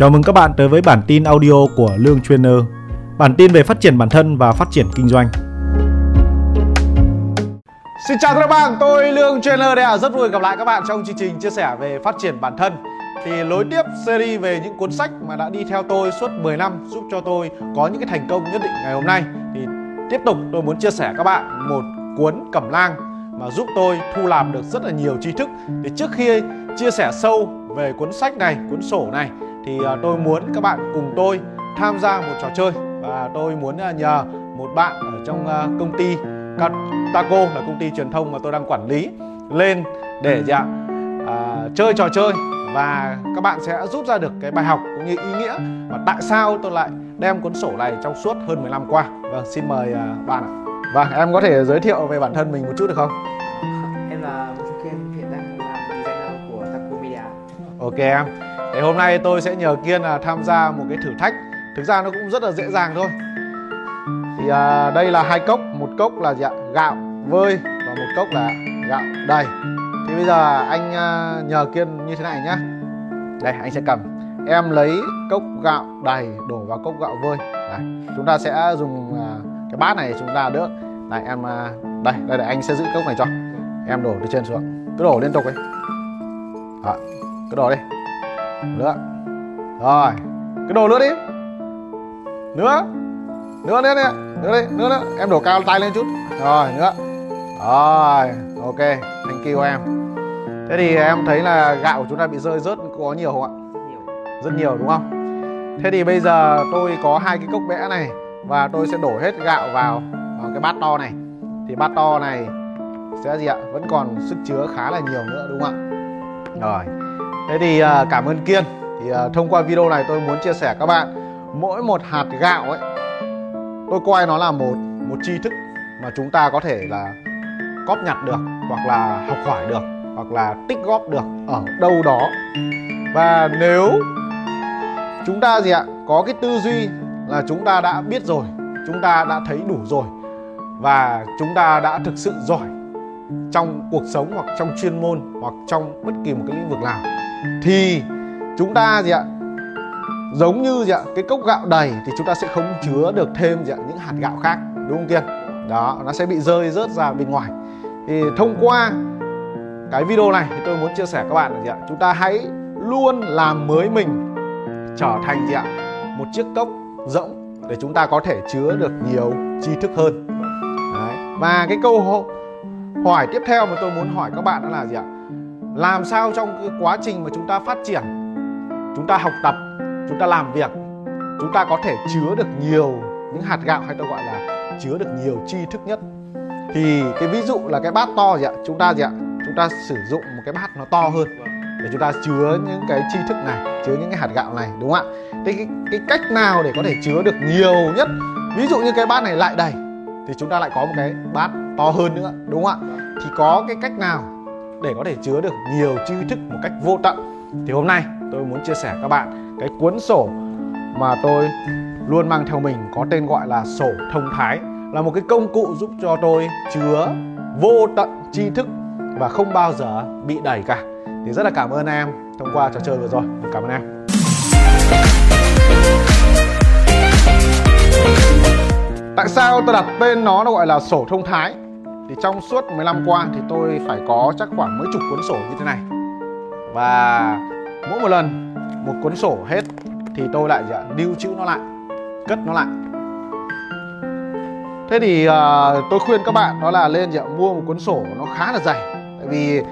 Chào mừng các bạn tới với bản tin audio của Lương Trainer. Bản tin về phát triển bản thân và phát triển kinh doanh. Xin chào các bạn, tôi Lương Trainer đây ạ. Rất vui gặp lại các bạn trong chương trình chia sẻ về phát triển bản thân. Thì nối tiếp series về những cuốn sách mà đã đi theo tôi suốt 10 năm giúp cho tôi có những cái thành công nhất định ngày hôm nay. Thì tiếp tục tôi muốn chia sẻ các bạn một cuốn Cẩm Lang mà giúp tôi thu làm được rất là nhiều tri thức. Thì trước khi chia sẻ sâu về cuốn sách này, cuốn sổ này thì à, tôi muốn các bạn cùng tôi tham gia một trò chơi và tôi muốn à, nhờ một bạn ở trong à, công ty Taco là công ty truyền thông mà tôi đang quản lý lên để dạ à, chơi trò chơi và các bạn sẽ rút ra được cái bài học cũng như ý nghĩa mà tại sao tôi lại đem cuốn sổ này trong suốt hơn 10 năm qua. Vâng, xin mời bạn ạ. Vâng, em có thể giới thiệu về bản thân mình một chút được không? Em là Vũ Kiên, hiện đang là designer của Taco Media. Ok em. Thì hôm nay tôi sẽ nhờ Kiên là tham gia một cái thử thách. Thực ra nó cũng rất là dễ dàng thôi. Thì à, đây là hai cốc, một cốc là gì ạ? gạo vơi và một cốc là gạo đầy. Thì bây giờ anh à, nhờ Kiên như thế này nhá. Đây anh sẽ cầm. Em lấy cốc gạo đầy đổ vào cốc gạo vơi. Đây, chúng ta sẽ dùng à, cái bát này chúng ta đỡ. Này em à, đây, đây để anh sẽ giữ cốc này cho. Em đổ từ trên xuống. Cứ đổ liên tục ấy. Đó, cứ đổ đi nữa rồi cái đồ nữa đi. Nữa. Nữa nữa nữa nữa đi nữa nữa em đổ cao tay lên chút. Rồi nữa. Rồi ok. Thank you em. Thế thì em thấy là gạo của chúng ta bị rơi rớt có nhiều không ạ? Nhiều. rất nhiều đúng không? Thế thì bây giờ tôi có hai cái cốc bẽ này và tôi sẽ đổ hết gạo vào, vào cái bát to này. Thì bát to này sẽ gì ạ? Vẫn còn sức chứa khá là nhiều nữa đúng không ạ? Rồi thế thì à, cảm ơn kiên. Thì à, thông qua video này tôi muốn chia sẻ các bạn mỗi một hạt gạo ấy tôi coi nó là một một tri thức mà chúng ta có thể là cóp nhặt được hoặc là học hỏi được hoặc là tích góp được ở đâu đó. Và nếu chúng ta gì ạ có cái tư duy là chúng ta đã biết rồi chúng ta đã thấy đủ rồi và chúng ta đã thực sự giỏi trong cuộc sống hoặc trong chuyên môn hoặc trong bất kỳ một cái lĩnh vực nào thì chúng ta gì ạ, giống như gì ạ, cái cốc gạo đầy thì chúng ta sẽ không chứa được thêm gì ạ, những hạt gạo khác, đúng không kiên đó, nó sẽ bị rơi rớt ra bên ngoài thì thông qua cái video này thì tôi muốn chia sẻ các bạn là gì ạ, chúng ta hãy luôn làm mới mình trở thành gì ạ, một chiếc cốc rỗng để chúng ta có thể chứa được nhiều tri thức hơn Đấy. và cái câu hỏi tiếp theo mà tôi muốn hỏi các bạn đó là gì ạ làm sao trong cái quá trình mà chúng ta phát triển chúng ta học tập chúng ta làm việc chúng ta có thể chứa được nhiều những hạt gạo hay tôi gọi là chứa được nhiều tri thức nhất? Thì cái ví dụ là cái bát to gì ạ? Chúng ta gì ạ? Chúng ta sử dụng một cái bát nó to hơn để chúng ta chứa những cái tri thức này chứa những cái hạt gạo này đúng không ạ? Thế cái, cái cách nào để có thể chứa được nhiều nhất? Ví dụ như cái bát này lại đầy thì chúng ta lại có một cái bát to hơn nữa đúng không ạ? Thì có cái cách nào để có thể chứa được nhiều tri thức một cách vô tận. Thì hôm nay tôi muốn chia sẻ các bạn cái cuốn sổ mà tôi luôn mang theo mình có tên gọi là sổ thông thái. Là một cái công cụ giúp cho tôi chứa vô tận tri thức và không bao giờ bị đẩy cả. Thì rất là cảm ơn em thông qua trò chơi vừa rồi. Cảm ơn em. Tại sao tôi đặt tên nó nó gọi là sổ thông thái? Thì trong suốt 15 qua thì tôi phải có chắc khoảng mấy chục cuốn sổ như thế này. Và mỗi một lần một cuốn sổ hết thì tôi lại dạ, lưu trữ nó lại cất nó lại. Thế thì uh, tôi khuyên các bạn đó là lên dạ, mua một cuốn sổ nó khá là dày. Tại vì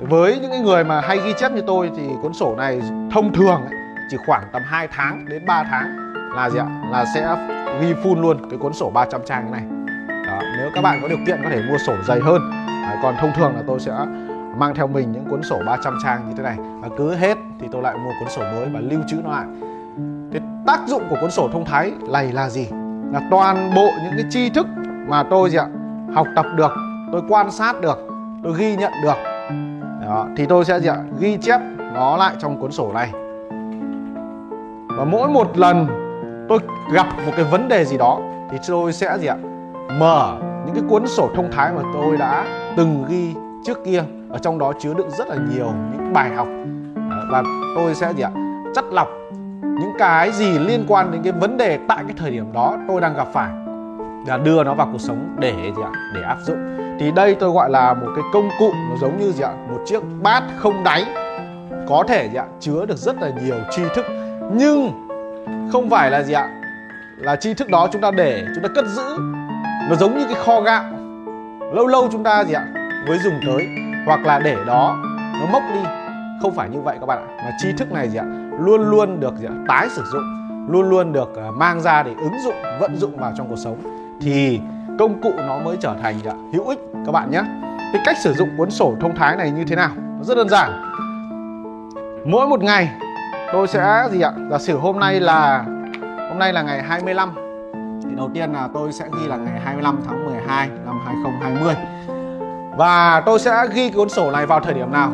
với những cái người mà hay ghi chép như tôi thì cuốn sổ này thông thường ấy, chỉ khoảng tầm 2 tháng đến 3 tháng là gì ạ là sẽ ghi full luôn cái cuốn sổ 300 trang này nếu các bạn có điều kiện có thể mua sổ dày hơn à, còn thông thường là tôi sẽ mang theo mình những cuốn sổ 300 trang như thế này. Và cứ hết thì tôi lại mua cuốn sổ mới và lưu trữ nó lại. Cái tác dụng của cuốn sổ thông thái này là gì? Là toàn bộ những cái tri thức mà tôi gì ạ học tập được tôi quan sát được tôi ghi nhận được. Đó, thì tôi sẽ gì ạ ghi chép nó lại trong cuốn sổ này. Và mỗi một lần tôi gặp một cái vấn đề gì đó thì tôi sẽ gì ạ mở những cái cuốn sổ thông thái mà tôi đã từng ghi trước kia. Ở trong đó chứa đựng rất là nhiều những bài học. Ờ, và tôi sẽ gì ạ? Chất lọc những cái gì liên quan đến cái vấn đề tại cái thời điểm đó tôi đang gặp phải và đưa nó vào cuộc sống để gì ạ? Để áp dụng. Thì đây tôi gọi là một cái công cụ, nó giống như gì ạ? Một chiếc bát không đáy. Có thể gì ạ? Chứa được rất là nhiều tri thức. Nhưng không phải là gì ạ? Là tri thức đó chúng ta để, chúng ta cất giữ nó giống như cái kho gạo. Lâu lâu chúng ta gì ạ, mới dùng tới. Hoặc là để đó, nó mốc đi. Không phải như vậy các bạn ạ. Mà tri thức này gì ạ, luôn luôn được gì ạ? tái sử dụng. Luôn luôn được ờ, mang ra để ứng dụng, vận dụng vào trong cuộc sống. Thì công cụ nó mới trở thành gì ạ? hữu ích các bạn nhé. Cái cách sử dụng cuốn sổ thông thái này như thế nào? Nó rất đơn giản. Mỗi một ngày, tôi sẽ gì ạ, giả sử hôm nay là, hôm nay là ngày 25 thì đầu tiên là tôi sẽ ghi là ngày 25 tháng 12 năm 2020 và tôi sẽ ghi cuốn sổ này vào thời điểm nào?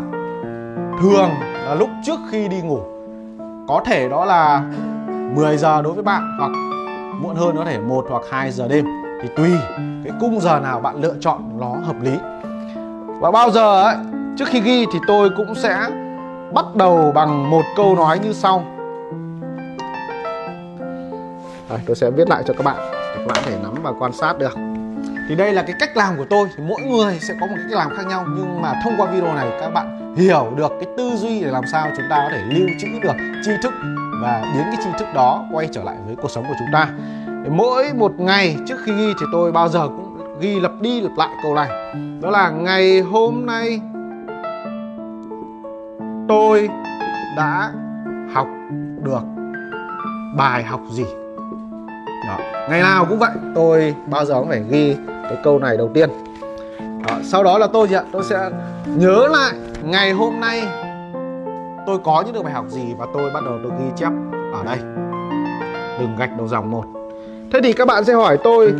Thường là lúc trước khi đi ngủ. Có thể đó là 10 giờ đối với bạn hoặc muộn hơn có thể 1 hoặc 2 giờ đêm. Thì tùy cái cung giờ nào bạn lựa chọn nó hợp lý. Và bao giờ ấy, trước khi ghi thì tôi cũng sẽ bắt đầu bằng một câu nói như sau. Đây, tôi sẽ viết lại cho các bạn. Để các bạn có thể nắm và quan sát được. Thì đây là cái cách làm của tôi. Thì mỗi người sẽ có một cách làm khác nhau. Nhưng mà thông qua video này các bạn hiểu được cái tư duy để làm sao chúng ta có thể lưu trữ được tri thức và biến cái tri thức đó quay trở lại với cuộc sống của chúng ta. Mỗi một ngày trước khi ghi thì tôi bao giờ cũng ghi lặp đi lặp lại câu này. Đó là ngày hôm nay tôi đã học được bài học gì? Đó. ngày nào cũng vậy. Tôi bao giờ cũng phải ghi cái câu này đầu tiên. Đó. sau đó là tôi gì ạ? Tôi sẽ nhớ lại ngày hôm nay tôi có những được bài học gì và tôi bắt đầu tôi ghi chép ở đây. Đừng gạch đầu dòng một thế thì các bạn sẽ hỏi tôi,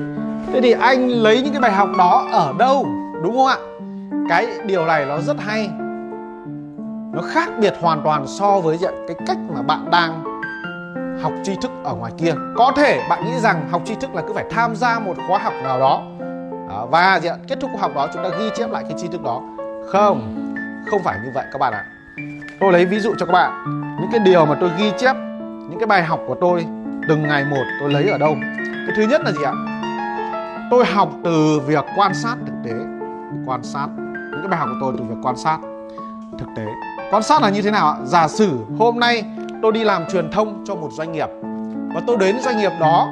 thế thì anh lấy những cái bài học đó ở đâu? Đúng không ạ? Cái điều này nó rất hay. Nó khác biệt hoàn toàn so với cái cách mà bạn đang học tri thức ở ngoài kia. Có thể bạn nghĩ rằng học tri thức là cứ phải tham gia một khóa học nào đó. Và gì ạ? Kết thúc khóa học đó chúng ta ghi chép lại cái tri thức đó. Không không phải như vậy các bạn ạ. Tôi lấy ví dụ cho các bạn. Những cái điều mà tôi ghi chép, những cái bài học của tôi từng ngày một, tôi lấy ở đâu? Cái thứ nhất là gì ạ? Tôi học từ việc quan sát thực tế. Quan sát. Những cái bài học của tôi từ việc quan sát thực tế. Quan sát là như thế nào ạ? Giả sử hôm nay tôi đi làm truyền thông cho một doanh nghiệp. Và tôi đến doanh nghiệp đó,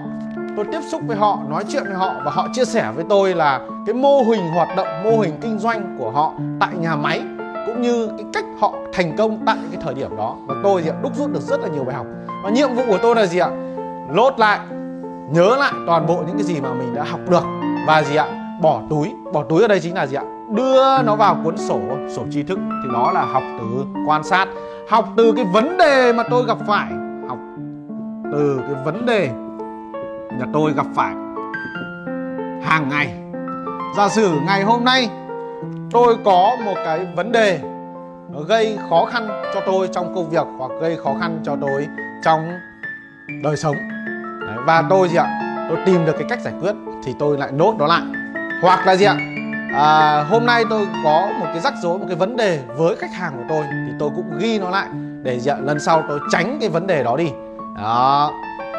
tôi tiếp xúc với họ, nói chuyện với họ và họ chia sẻ với tôi là cái mô hình hoạt động, mô hình kinh doanh của họ tại nhà máy cũng như cái cách họ thành công tại cái thời điểm đó. Và tôi thì đúc rút được rất là nhiều bài học. Và nhiệm vụ của tôi là gì ạ? Lốt lại, nhớ lại toàn bộ những cái gì mà mình đã học được. Và gì ạ? Bỏ túi. Bỏ túi ở đây chính là gì ạ? Đưa nó vào cuốn sổ sổ tri thức. Thì đó là học từ quan sát học từ cái vấn đề mà tôi gặp phải. Học từ cái vấn đề mà tôi gặp phải. Hàng ngày giả sử ngày hôm nay tôi có một cái vấn đề nó gây khó khăn cho tôi trong công việc hoặc gây khó khăn cho tôi trong đời sống. Đấy, và tôi gì ạ? Tôi tìm được cái cách giải quyết thì tôi lại nốt nó lại. Hoặc là gì ạ? À, hôm nay tôi có một cái rắc rối một cái vấn đề với khách hàng của tôi. Thì tôi cũng ghi nó lại. Để dạ, lần sau tôi tránh cái vấn đề đó đi. Đó.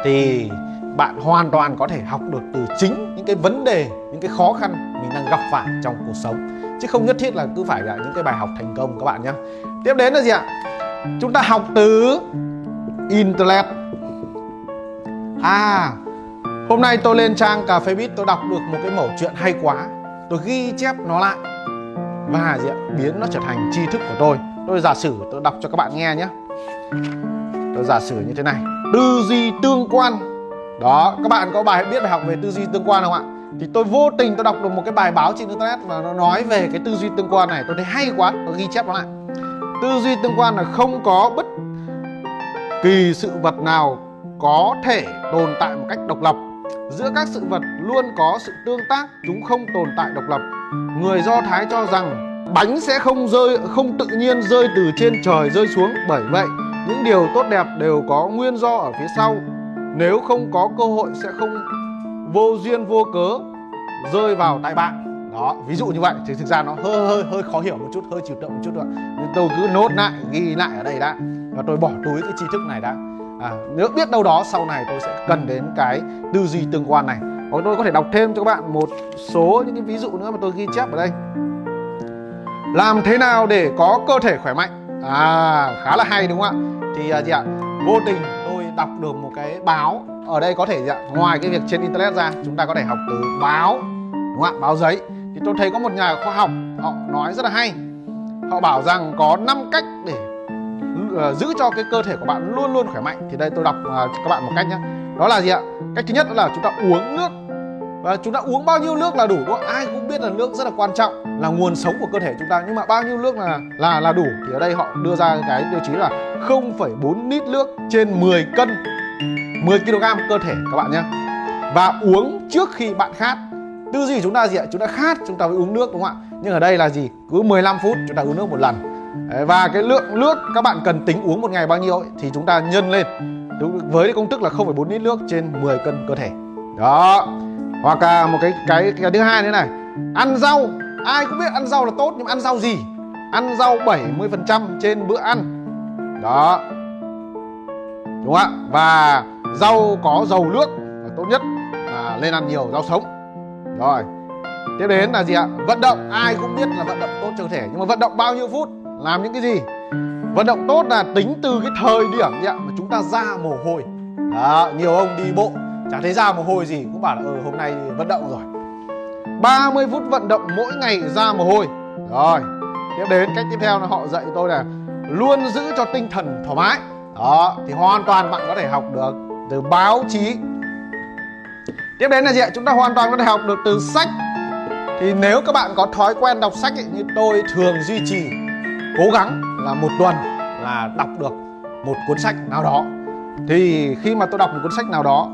Thì bạn hoàn toàn có thể học được từ chính những cái vấn đề những cái khó khăn mình đang gặp phải trong cuộc sống. Chứ không nhất thiết là cứ phải là những cái bài học thành công các bạn nhé tiếp đến là gì ạ? Chúng ta học từ internet. À hôm nay tôi lên trang cà phê bít tôi đọc được một cái mẩu chuyện hay quá tôi ghi chép nó lại. Và gì ạ? Biến nó trở thành tri thức của tôi. Tôi giả sử, tôi đọc cho các bạn nghe nhé. Tôi giả sử như thế này. Tư duy tương quan. Đó, các bạn có bài biết bài học về tư duy tương quan không ạ? Thì tôi vô tình tôi đọc được một cái bài báo trên internet và nó nói về cái tư duy tương quan này. Tôi thấy hay quá, tôi ghi chép nó lại. Tư duy tương quan là không có bất kỳ sự vật nào có thể tồn tại một cách độc lập giữa các sự vật luôn có sự tương tác, chúng không tồn tại độc lập. Người do thái cho rằng bánh sẽ không rơi, không tự nhiên rơi từ trên trời rơi xuống. Bởi vậy, những điều tốt đẹp đều có nguyên do ở phía sau. Nếu không có cơ hội sẽ không vô duyên vô cớ rơi vào tay bạn. Đó, ví dụ như vậy. Thì thực ra nó hơi hơi hơi khó hiểu một chút, hơi chịu tượng một chút nữa nhưng tôi cứ nốt lại, ghi lại ở đây đã. Và tôi bỏ túi cái tri thức này đã à, nếu biết đâu đó sau này tôi sẽ cần đến cái tư duy tương quan này. Hoặc tôi có thể đọc thêm cho các bạn một số những cái ví dụ nữa mà tôi ghi chép ở đây. Làm thế nào để có cơ thể khỏe mạnh? À khá là hay đúng không ạ? Thì à, gì ạ? Vô tình tôi đọc được một cái báo. Ở đây có thể gì ạ? Ngoài cái việc trên internet ra chúng ta có thể học từ báo đúng không ạ? Báo giấy. Thì tôi thấy có một nhà khoa học họ nói rất là hay. Họ bảo rằng có 5 cách để uh, giữ cho cái cơ thể của bạn luôn luôn khỏe mạnh. Thì đây tôi đọc uh, cho các bạn một cách nhé đó là gì ạ? Cách thứ nhất đó là chúng ta uống nước. Và chúng ta uống bao nhiêu nước là đủ đúng không? ai cũng biết là nước rất là quan trọng là nguồn sống của cơ thể chúng ta. Nhưng mà bao nhiêu nước là là là đủ thì ở đây họ đưa ra cái tiêu chí là 0,4 lít nước trên 10 cân 10 kg cơ thể các bạn nhé và uống trước khi bạn khát. Tư duy chúng ta gì ạ? Chúng ta khát chúng ta phải uống nước đúng không ạ? Nhưng ở đây là gì? Cứ 15 phút chúng ta uống nước một lần và cái lượng nước các bạn cần tính uống một ngày bao nhiêu ấy, thì chúng ta nhân lên. Với công thức là 0,4 lít nước trên 10 cân cơ thể. Đó. Hoặc là một cái cái cái thứ hai nữa này. Ăn rau ai cũng biết ăn rau là tốt nhưng ăn rau gì? Ăn rau 70% trên bữa ăn. Đó. Đúng không ạ? Và rau có dầu nước là tốt nhất là lên ăn nhiều rau sống. Rồi. Tiếp đến là gì ạ? Vận động. Ai cũng biết là vận động tốt cho cơ thể nhưng mà vận động bao nhiêu phút? Làm những cái gì? Vận động tốt là tính từ cái thời điểm gì ạ mà chúng ta ra mồ hôi. Đó nhiều ông đi bộ chả thấy ra mồ hôi gì cũng bảo là ừ hôm nay vận động rồi. 30 phút vận động mỗi ngày ra mồ hôi. Rồi tiếp đến cách tiếp theo là họ dạy tôi là luôn giữ cho tinh thần thoải mái. Đó thì hoàn toàn bạn có thể học được từ báo chí. Tiếp đến là gì ạ? Chúng ta hoàn toàn có thể học được từ sách. Thì nếu các bạn có thói quen đọc sách ấy, như tôi thường duy trì cố gắng là một tuần là đọc được một cuốn sách nào đó. Thì khi mà tôi đọc một cuốn sách nào đó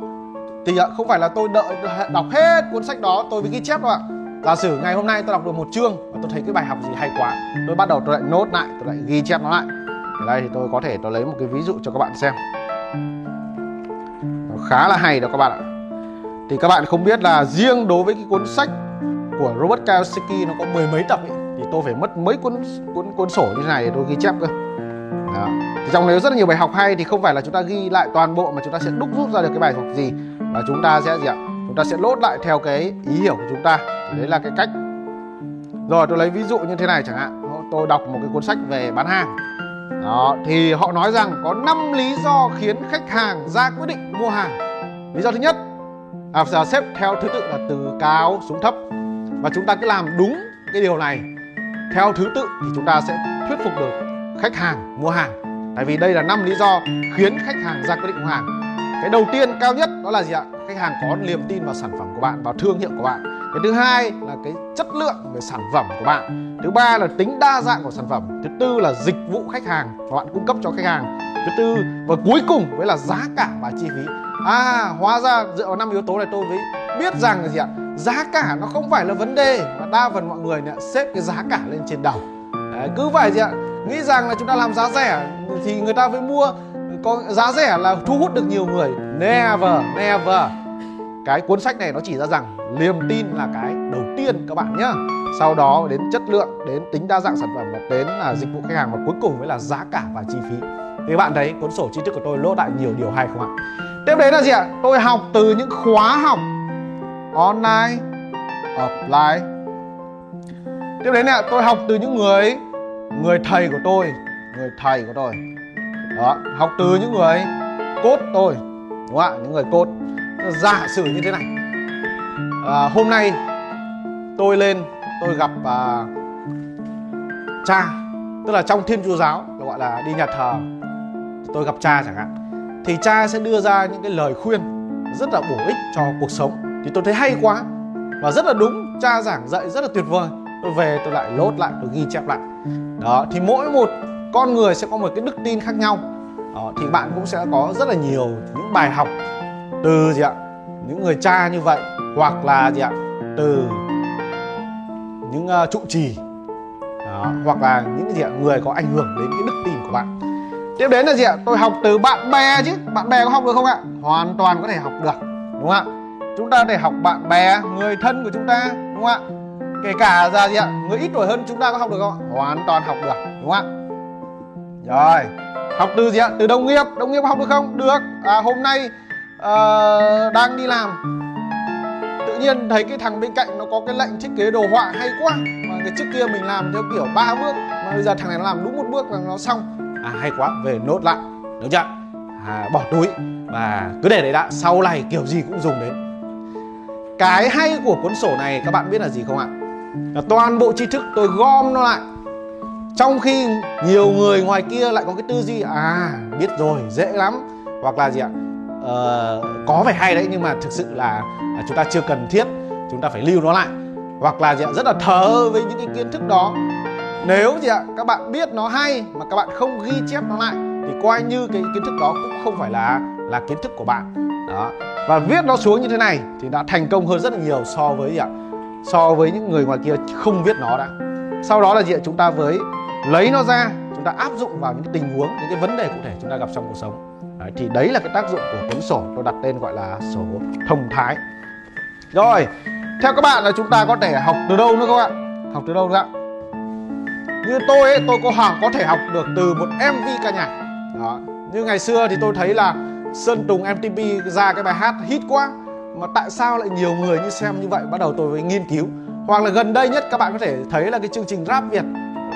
thì à, không phải là tôi đợi đọc hết cuốn sách đó tôi mới ghi chép đâu ạ. Giả sử ngày hôm nay tôi đọc được một chương và tôi thấy cái bài học gì hay quá tôi bắt đầu tôi lại nốt lại tôi lại ghi chép nó lại. Ở đây thì tôi có thể tôi lấy một cái ví dụ cho các bạn xem. Nó khá là hay đó các bạn ạ. Thì các bạn không biết là riêng đối với cái cuốn sách của Robert Kiyosaki nó có mười mấy tập ấy, thì tôi phải mất mấy cuốn cuốn cuốn sổ như thế này để tôi ghi chép cơ. Đó. thì trong nếu rất là nhiều bài học hay thì không phải là chúng ta ghi lại toàn bộ mà chúng ta sẽ đúc rút ra được cái bài học gì và chúng ta sẽ gì ạ? Chúng ta sẽ lốt lại theo cái ý hiểu của chúng ta. Thì đấy là cái cách. Rồi tôi lấy ví dụ như thế này chẳng hạn. Tôi đọc một cái cuốn sách về bán hàng. Đó thì họ nói rằng có 5 lý do khiến khách hàng ra quyết định mua hàng. Lý do thứ nhất à, xếp theo thứ tự là từ cao xuống thấp. Và chúng ta cứ làm đúng cái điều này theo thứ tự thì chúng ta sẽ thuyết phục được khách hàng mua hàng. Tại vì đây là năm lý do khiến khách hàng ra quyết định mua hàng. Cái đầu tiên, cao nhất, đó là gì ạ? Khách hàng có niềm tin vào sản phẩm của bạn, vào thương hiệu của bạn. Cái thứ hai là cái chất lượng về sản phẩm của bạn. Thứ ba là tính đa dạng của sản phẩm. Thứ tư là dịch vụ khách hàng mà bạn cung cấp cho khách hàng. Thứ tư và cuối cùng với là giá cả và chi phí. À hóa ra dựa vào năm yếu tố này tôi mới biết rằng là gì ạ? Giá cả nó không phải là vấn đề mà đa phần mọi người này, xếp cái giá cả lên trên đầu. Đấy, cứ vậy gì ạ nghĩ rằng là chúng ta làm giá rẻ thì người ta phải mua. Có giá rẻ là thu hút được nhiều người. Never never. Cái cuốn sách này nó chỉ ra rằng niềm tin là cái đầu tiên các bạn nhá. Sau đó đến chất lượng đến tính đa dạng sản phẩm và đến là dịch vụ khách hàng và cuối cùng mới là giá cả và chi phí. Thì các bạn thấy cuốn sổ tri thức của tôi lỗ đại nhiều điều hay không ạ? Tiếp đến là gì ạ? Tôi học từ những khóa học online. Offline tiếp đến là tôi học từ những người người thầy của tôi người thầy của tôi. Đó học từ những người cốt tôi đúng không ạ? Những người cốt. Giả sử như thế này. À, hôm nay tôi lên tôi gặp à, cha tức là trong thiên chúa giáo gọi là đi nhà thờ. Tôi gặp cha chẳng hạn. Thì cha sẽ đưa ra những cái lời khuyên rất là bổ ích cho cuộc sống thì tôi thấy hay quá. Và rất là đúng cha giảng dạy rất là tuyệt vời. Tôi về tôi lại lốt lại tôi ghi chép lại. Đó thì mỗi một con người sẽ có một cái đức tin khác nhau. Đó, thì bạn cũng sẽ có rất là nhiều những bài học từ gì ạ? Những người cha như vậy hoặc là gì ạ? Từ những uh, trụ trì. Đó, hoặc là những gì ạ? Người có ảnh hưởng đến cái đức tin của bạn. Tiếp đến là gì ạ? Tôi học từ bạn bè chứ. Bạn bè có học được không ạ? Hoàn toàn có thể học được đúng không ạ? Chúng ta để học bạn bè người thân của chúng ta đúng không ạ? Kể cả là gì ạ? Người ít tuổi hơn chúng ta có học được không ạ? Hoàn toàn học được đúng không ạ? Rồi học từ gì ạ? Từ đồng nghiệp. Đồng nghiệp học được không? Được. À, hôm nay uh, đang đi làm. Tự nhiên thấy cái thằng bên cạnh nó có cái lệnh thiết kế đồ họa hay quá. Mà cái trước kia mình làm theo kiểu ba bước mà bây giờ thằng này nó làm đúng một bước là nó xong. À hay quá. Về nốt lại. Được chưa à, bỏ túi. Và cứ để đấy đã. Sau này kiểu gì cũng dùng đến cái hay của cuốn sổ này các bạn biết là gì không ạ? Là toàn bộ tri thức tôi gom nó lại. Trong khi nhiều người ngoài kia lại có cái tư duy à biết rồi dễ lắm. Hoặc là gì ạ? Ờ, có vẻ hay đấy nhưng mà thực sự là à, chúng ta chưa cần thiết. Chúng ta phải lưu nó lại. Hoặc là gì ạ? Rất là thờ với những cái kiến thức đó. Nếu gì ạ? Các bạn biết nó hay mà các bạn không ghi chép nó lại thì coi như cái kiến thức đó cũng không phải là là kiến thức của bạn. Đó. Và viết nó xuống như thế này thì đã thành công hơn rất là nhiều so với gì ạ so với những người ngoài kia không viết nó đã. Sau đó là gì ạ? Chúng ta với lấy nó ra chúng ta áp dụng vào những cái tình huống những cái vấn đề cụ thể chúng ta gặp trong cuộc sống. Đấy, thì đấy là cái tác dụng của cuốn sổ tôi đặt tên gọi là sổ thông thái. Rồi theo các bạn là chúng ta có thể học từ đâu nữa các bạn học từ đâu nữa ạ? Như tôi ấy tôi có học có thể học được từ một mv ca nhạc. Đó. Như ngày xưa thì tôi thấy là sơn tùng mtp ra cái bài hát hit quá mà tại sao lại nhiều người như xem như vậy? Bắt đầu tôi mới nghiên cứu. Hoặc là gần đây nhất các bạn có thể thấy là cái chương trình rap việt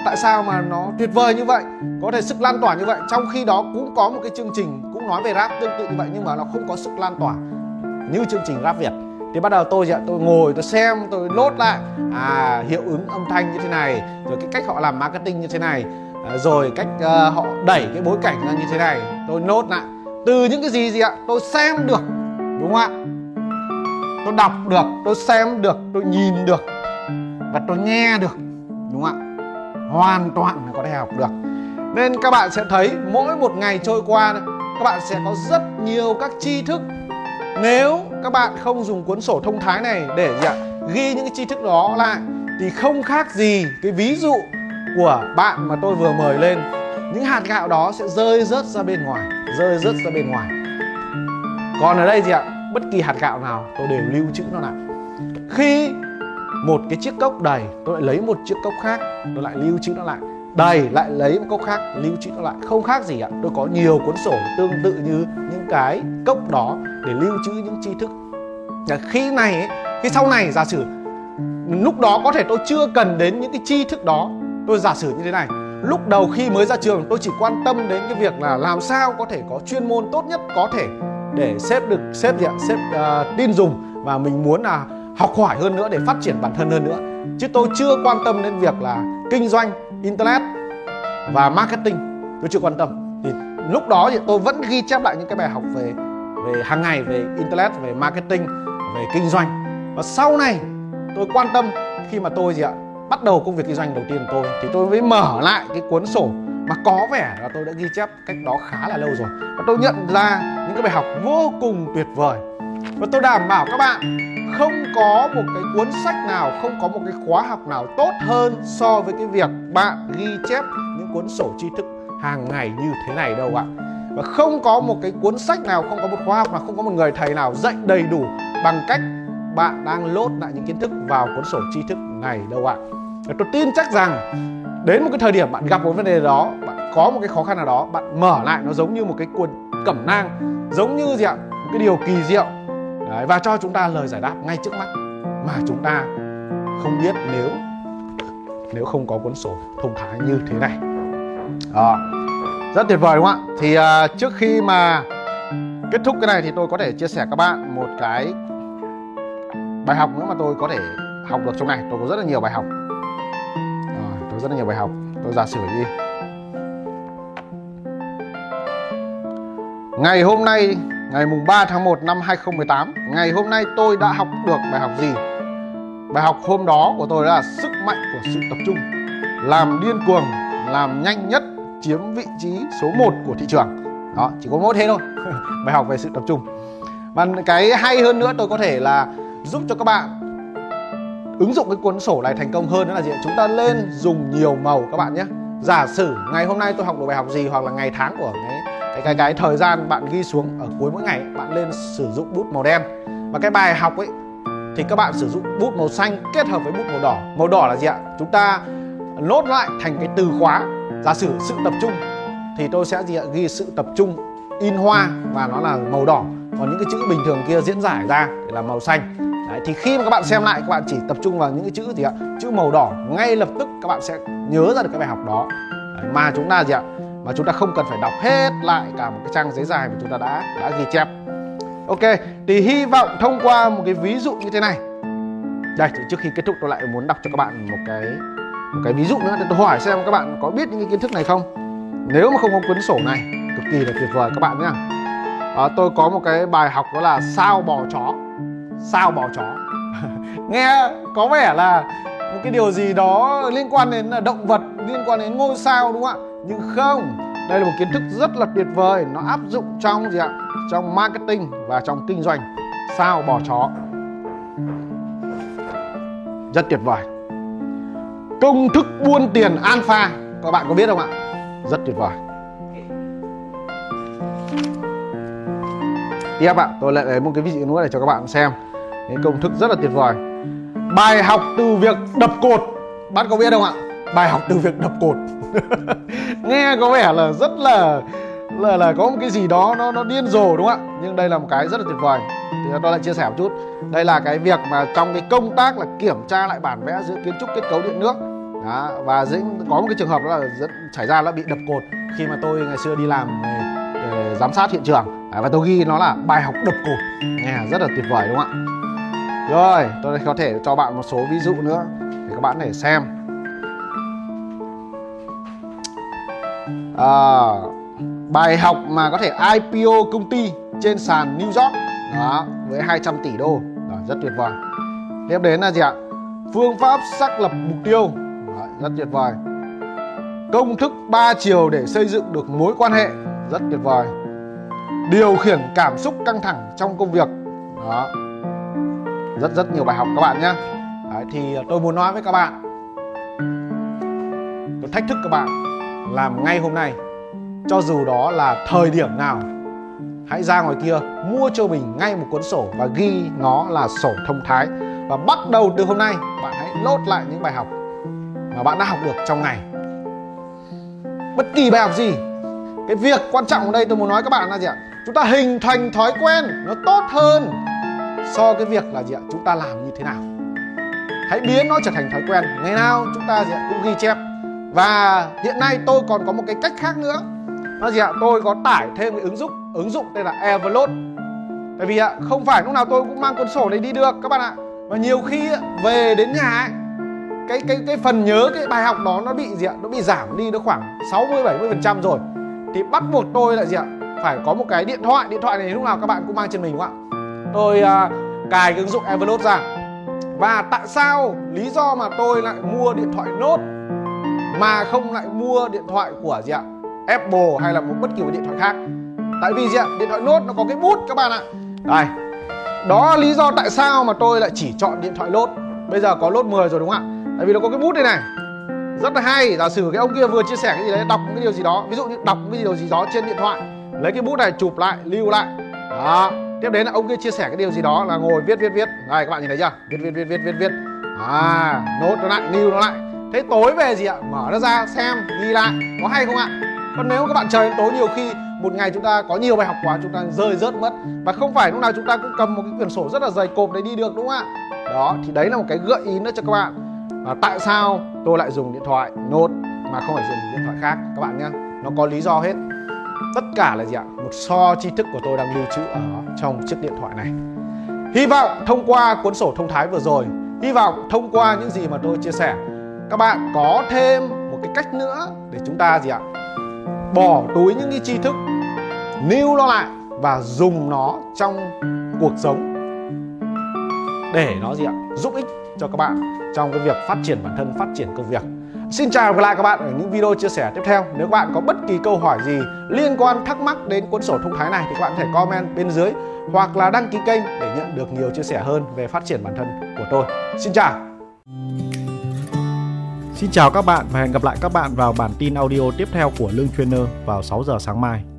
tại sao mà nó tuyệt vời như vậy có thể sức lan tỏa như vậy. Trong khi đó cũng có một cái chương trình cũng nói về rap tương tự như vậy nhưng mà nó không có sức lan tỏa như chương trình rap việt. Thì bắt đầu tôi tôi ngồi tôi xem tôi lốt lại. À hiệu ứng âm thanh như thế này rồi cái cách họ làm marketing như thế này à, rồi cách uh, họ đẩy cái bối cảnh ra như thế này. Tôi nốt lại từ những cái gì gì ạ? Tôi xem được, đúng không ạ? Tôi đọc được, tôi xem được, tôi nhìn được và tôi nghe được, đúng không ạ? Hoàn toàn có thể học được. Nên các bạn sẽ thấy mỗi một ngày trôi qua các bạn sẽ có rất nhiều các tri thức. Nếu các bạn không dùng cuốn sổ thông thái này để gì ạ? Ghi những cái tri thức đó lại, thì không khác gì cái ví dụ của bạn mà tôi vừa mời lên những hạt gạo đó sẽ rơi rớt ra bên ngoài rơi rớt ra bên ngoài. Còn ở đây gì ạ bất kỳ hạt gạo nào tôi đều lưu trữ nó lại. Khi một cái chiếc cốc đầy tôi lại lấy một chiếc cốc khác tôi lại lưu trữ nó lại. Đầy lại lấy một cốc khác lưu trữ nó lại. Không khác gì ạ tôi có nhiều cuốn sổ tương tự như những cái cốc đó để lưu trữ những tri thức. Và khi này ấy, khi sau này giả sử lúc đó có thể tôi chưa cần đến những cái tri thức đó tôi giả sử như thế này lúc đầu khi mới ra trường tôi chỉ quan tâm đến cái việc là làm sao có thể có chuyên môn tốt nhất có thể để sếp được sếp gì ạ? Sếp uh, tin dùng và mình muốn là học hỏi hơn nữa để phát triển bản thân hơn nữa. Chứ tôi chưa quan tâm đến việc là kinh doanh internet và marketing. Tôi chưa quan tâm. Thì lúc đó thì tôi vẫn ghi chép lại những cái bài học về về hàng ngày về internet về marketing về kinh doanh. Và sau này tôi quan tâm khi mà tôi gì ạ? Bắt đầu công việc kinh doanh đầu tiên của tôi, thì tôi mới mở lại cái cuốn sổ mà có vẻ là tôi đã ghi chép cách đó khá là lâu rồi. Và tôi nhận ra những cái bài học vô cùng tuyệt vời. Và tôi đảm bảo các bạn, không có một cái cuốn sách nào, không có một cái khóa học nào tốt hơn so với cái việc bạn ghi chép những cuốn sổ tri thức hàng ngày như thế này đâu ạ. Và không có một cái cuốn sách nào, không có một khóa học nào, không có một người thầy nào dạy đầy đủ bằng cách bạn đang lốt lại những kiến thức vào cuốn sổ tri thức này đâu ạ? À. tôi tin chắc rằng đến một cái thời điểm bạn gặp một vấn đề đó bạn có một cái khó khăn nào đó bạn mở lại nó giống như một cái cuốn cẩm nang giống như gì ạ? Một cái điều kỳ diệu. Đấy, và cho chúng ta lời giải đáp ngay trước mắt mà chúng ta không biết nếu nếu không có cuốn sổ thông thái như thế này. À, rất tuyệt vời đúng không ạ? Thì uh, trước khi mà kết thúc cái này thì tôi có thể chia sẻ các bạn một cái bài học nữa mà tôi có thể học được trong này tôi có rất là nhiều bài học. Rồi, tôi rất là nhiều bài học. Tôi giả sử đi ngày hôm nay Ngày mùng 3 tháng 1 năm 2018 Ngày hôm nay tôi đã học được bài học gì? Bài học hôm đó của tôi là sức mạnh của sự tập trung Làm điên cuồng, làm nhanh nhất Chiếm vị trí số 1 của thị trường. Đó, chỉ có mỗi thế thôi. Bài học về sự tập trung. Và cái hay hơn nữa tôi có thể là giúp cho các bạn. Ứng dụng cái cuốn sổ này thành công hơn đó là gì chúng ta lên dùng nhiều màu các bạn nhé. Giả sử ngày hôm nay tôi học được bài học gì hoặc là ngày tháng của cái cái cái cái thời gian bạn ghi xuống ở cuối mỗi ngày, bạn lên sử dụng bút màu đen. Và cái bài học ấy, thì các bạn sử dụng bút màu xanh kết hợp với bút màu đỏ. Màu đỏ là gì ạ? Chúng ta nốt lại thành cái từ khóa. Giả sử sự tập trung, thì tôi sẽ gì ạ? ghi sự tập trung in hoa và nó là màu đỏ còn những cái chữ bình thường kia diễn giải ra thì là màu xanh. Đấy, thì khi mà các bạn xem lại các bạn chỉ tập trung vào những cái chữ gì ạ? Chữ màu đỏ ngay lập tức các bạn sẽ nhớ ra được cái bài học đó. Đấy, mà chúng ta gì ạ? Mà chúng ta không cần phải đọc hết lại cả một cái trang giấy dài mà chúng ta đã đã ghi chép. Ok thì hy vọng thông qua một cái ví dụ như thế này. Đây thì trước khi kết thúc tôi lại muốn đọc cho các bạn một cái một cái ví dụ nữa để tôi hỏi xem các bạn có biết những cái kiến thức này không? Nếu mà không có cuốn sổ này cực kỳ là tuyệt vời các bạn nhé à, tôi có một cái bài học đó là sao bò chó. Sao bò chó. Nghe có vẻ là một cái điều gì đó liên quan đến à, động vật liên quan đến ngôi sao đúng không ạ? Nhưng không đây là một kiến thức rất là tuyệt vời. Nó áp dụng trong gì ạ? Trong marketing và trong kinh doanh. Sao bò chó. Rất tuyệt vời. Công thức buôn tiền alpha. Các bạn có biết không ạ? Rất tuyệt vời. Tiếp ạ tôi lại lấy một cái ví dụ nữa để cho các bạn xem. Cái công thức rất là tuyệt vời. Bài học từ việc đập cột. Bạn có biết không ạ? Bài học từ việc đập cột. Nghe có vẻ là rất là là là có một cái gì đó nó nó điên rồ đúng không ạ? Nhưng đây là một cái rất là tuyệt vời. Thì tôi lại chia sẻ một chút. Đây là cái việc mà trong cái công tác là kiểm tra lại bản vẽ giữa kiến trúc kết cấu điện nước. Đó, và dĩnh có một cái trường hợp đó là dẫn, xảy ra là bị đập cột. Khi mà tôi ngày xưa đi làm về, về giám sát hiện trường à, và tôi ghi nó là bài học đập cột. Nghe rất là tuyệt vời đúng không ạ? Rồi tôi có thể cho bạn một số ví dụ nữa để các bạn để thể xem. À, bài học mà có thể IPO công ty trên sàn New York. Đó với 200 tỷ đô. Đó, rất tuyệt vời. Tiếp đến là gì ạ? Phương pháp xác lập mục tiêu. Đó, rất tuyệt vời. Công thức 3 chiều để xây dựng được mối quan hệ. Rất tuyệt vời điều khiển cảm xúc căng thẳng trong công việc. Đó. Rất rất nhiều bài học các bạn nhé Đấy, thì tôi muốn nói với các bạn. Tôi thách thức các bạn làm ngay hôm nay. Cho dù đó là thời điểm nào hãy ra ngoài kia mua cho mình ngay một cuốn sổ và ghi nó là sổ thông thái. Và bắt đầu từ hôm nay bạn hãy lốt lại những bài học mà bạn đã học được trong ngày. Bất kỳ bài học gì cái việc quan trọng ở đây tôi muốn nói các bạn là gì ạ? Chúng ta hình thành thói quen nó tốt hơn so cái việc là gì ạ? Chúng ta làm như thế nào? Hãy biến nó trở thành thói quen. Ngày nào chúng ta gì ạ? Cũng ghi chép. Và hiện nay tôi còn có một cái cách khác nữa. Nó gì ạ? Tôi có tải thêm cái ứng dụng. Ứng dụng tên là Evernote tại vì ạ không phải lúc nào tôi cũng mang cuốn sổ đấy đi được các bạn ạ. Và nhiều khi về đến nhà ấy, cái cái cái phần nhớ cái bài học đó nó bị gì ạ? Nó bị giảm đi nó khoảng 60 70 phần trăm rồi thì bắt buộc tôi là gì ạ? Phải có một cái điện thoại. Điện thoại này lúc nào các bạn cũng mang trên mình đúng không ạ? Tôi uh, cài cái ứng dụng Evernote ra. Và tại sao? Lý do mà tôi lại mua điện thoại Note mà không lại mua điện thoại của gì ạ? Apple hay là một bất kỳ một điện thoại khác? Tại vì gì ạ? Điện thoại Note nó có cái bút các bạn ạ. Đây. Đó là lý do tại sao mà tôi lại chỉ chọn điện thoại Note. Bây giờ có Note 10 rồi đúng không ạ? Tại vì nó có cái bút đây này rất là hay. Giả sử cái ông kia vừa chia sẻ cái gì đấy, đọc cái điều gì đó, ví dụ như đọc cái điều gì đó trên điện thoại, lấy cái bút này chụp lại, lưu lại. Đó. Tiếp đến là ông kia chia sẻ cái điều gì đó là ngồi viết viết viết. Này, các bạn nhìn thấy chưa? Viết viết viết viết viết viết. À nốt nó lại, lưu nó lại. Thế tối về gì ạ? Mở nó ra, xem, ghi lại. Có hay không ạ? Còn nếu các bạn chờ đến tối nhiều khi một ngày chúng ta có nhiều bài học quá, chúng ta rơi rớt mất. Và không phải lúc nào chúng ta cũng cầm một cái quyển sổ rất là dày cộp để đi được, đúng không ạ? Đó, thì đấy là một cái gợi ý nữa cho các bạn và tại sao tôi lại dùng điện thoại nốt mà không phải dùng điện thoại khác? Các bạn nhé, nó có lý do hết. Tất cả là gì ạ? Một so tri thức của tôi đang lưu trữ ở trong chiếc điện thoại này. Hy vọng thông qua cuốn sổ thông thái vừa rồi, hy vọng thông qua những gì mà tôi chia sẻ, các bạn có thêm một cái cách nữa để chúng ta gì ạ? Bỏ túi những cái tri thức lưu nó lại và dùng nó trong cuộc sống. Để nó gì ạ? Giúp ích cho các bạn trong cái việc phát triển bản thân, phát triển công việc Xin chào và lại các bạn ở những video chia sẻ tiếp theo. Nếu các bạn có bất kỳ câu hỏi gì liên quan, thắc mắc đến cuốn sổ thông thái này thì các bạn có thể comment bên dưới hoặc là đăng ký kênh để nhận được nhiều chia sẻ hơn về phát triển bản thân của tôi. Xin chào. Xin chào các bạn và hẹn gặp lại các bạn vào bản tin audio tiếp theo của Lương Trainer vào 6 giờ sáng mai.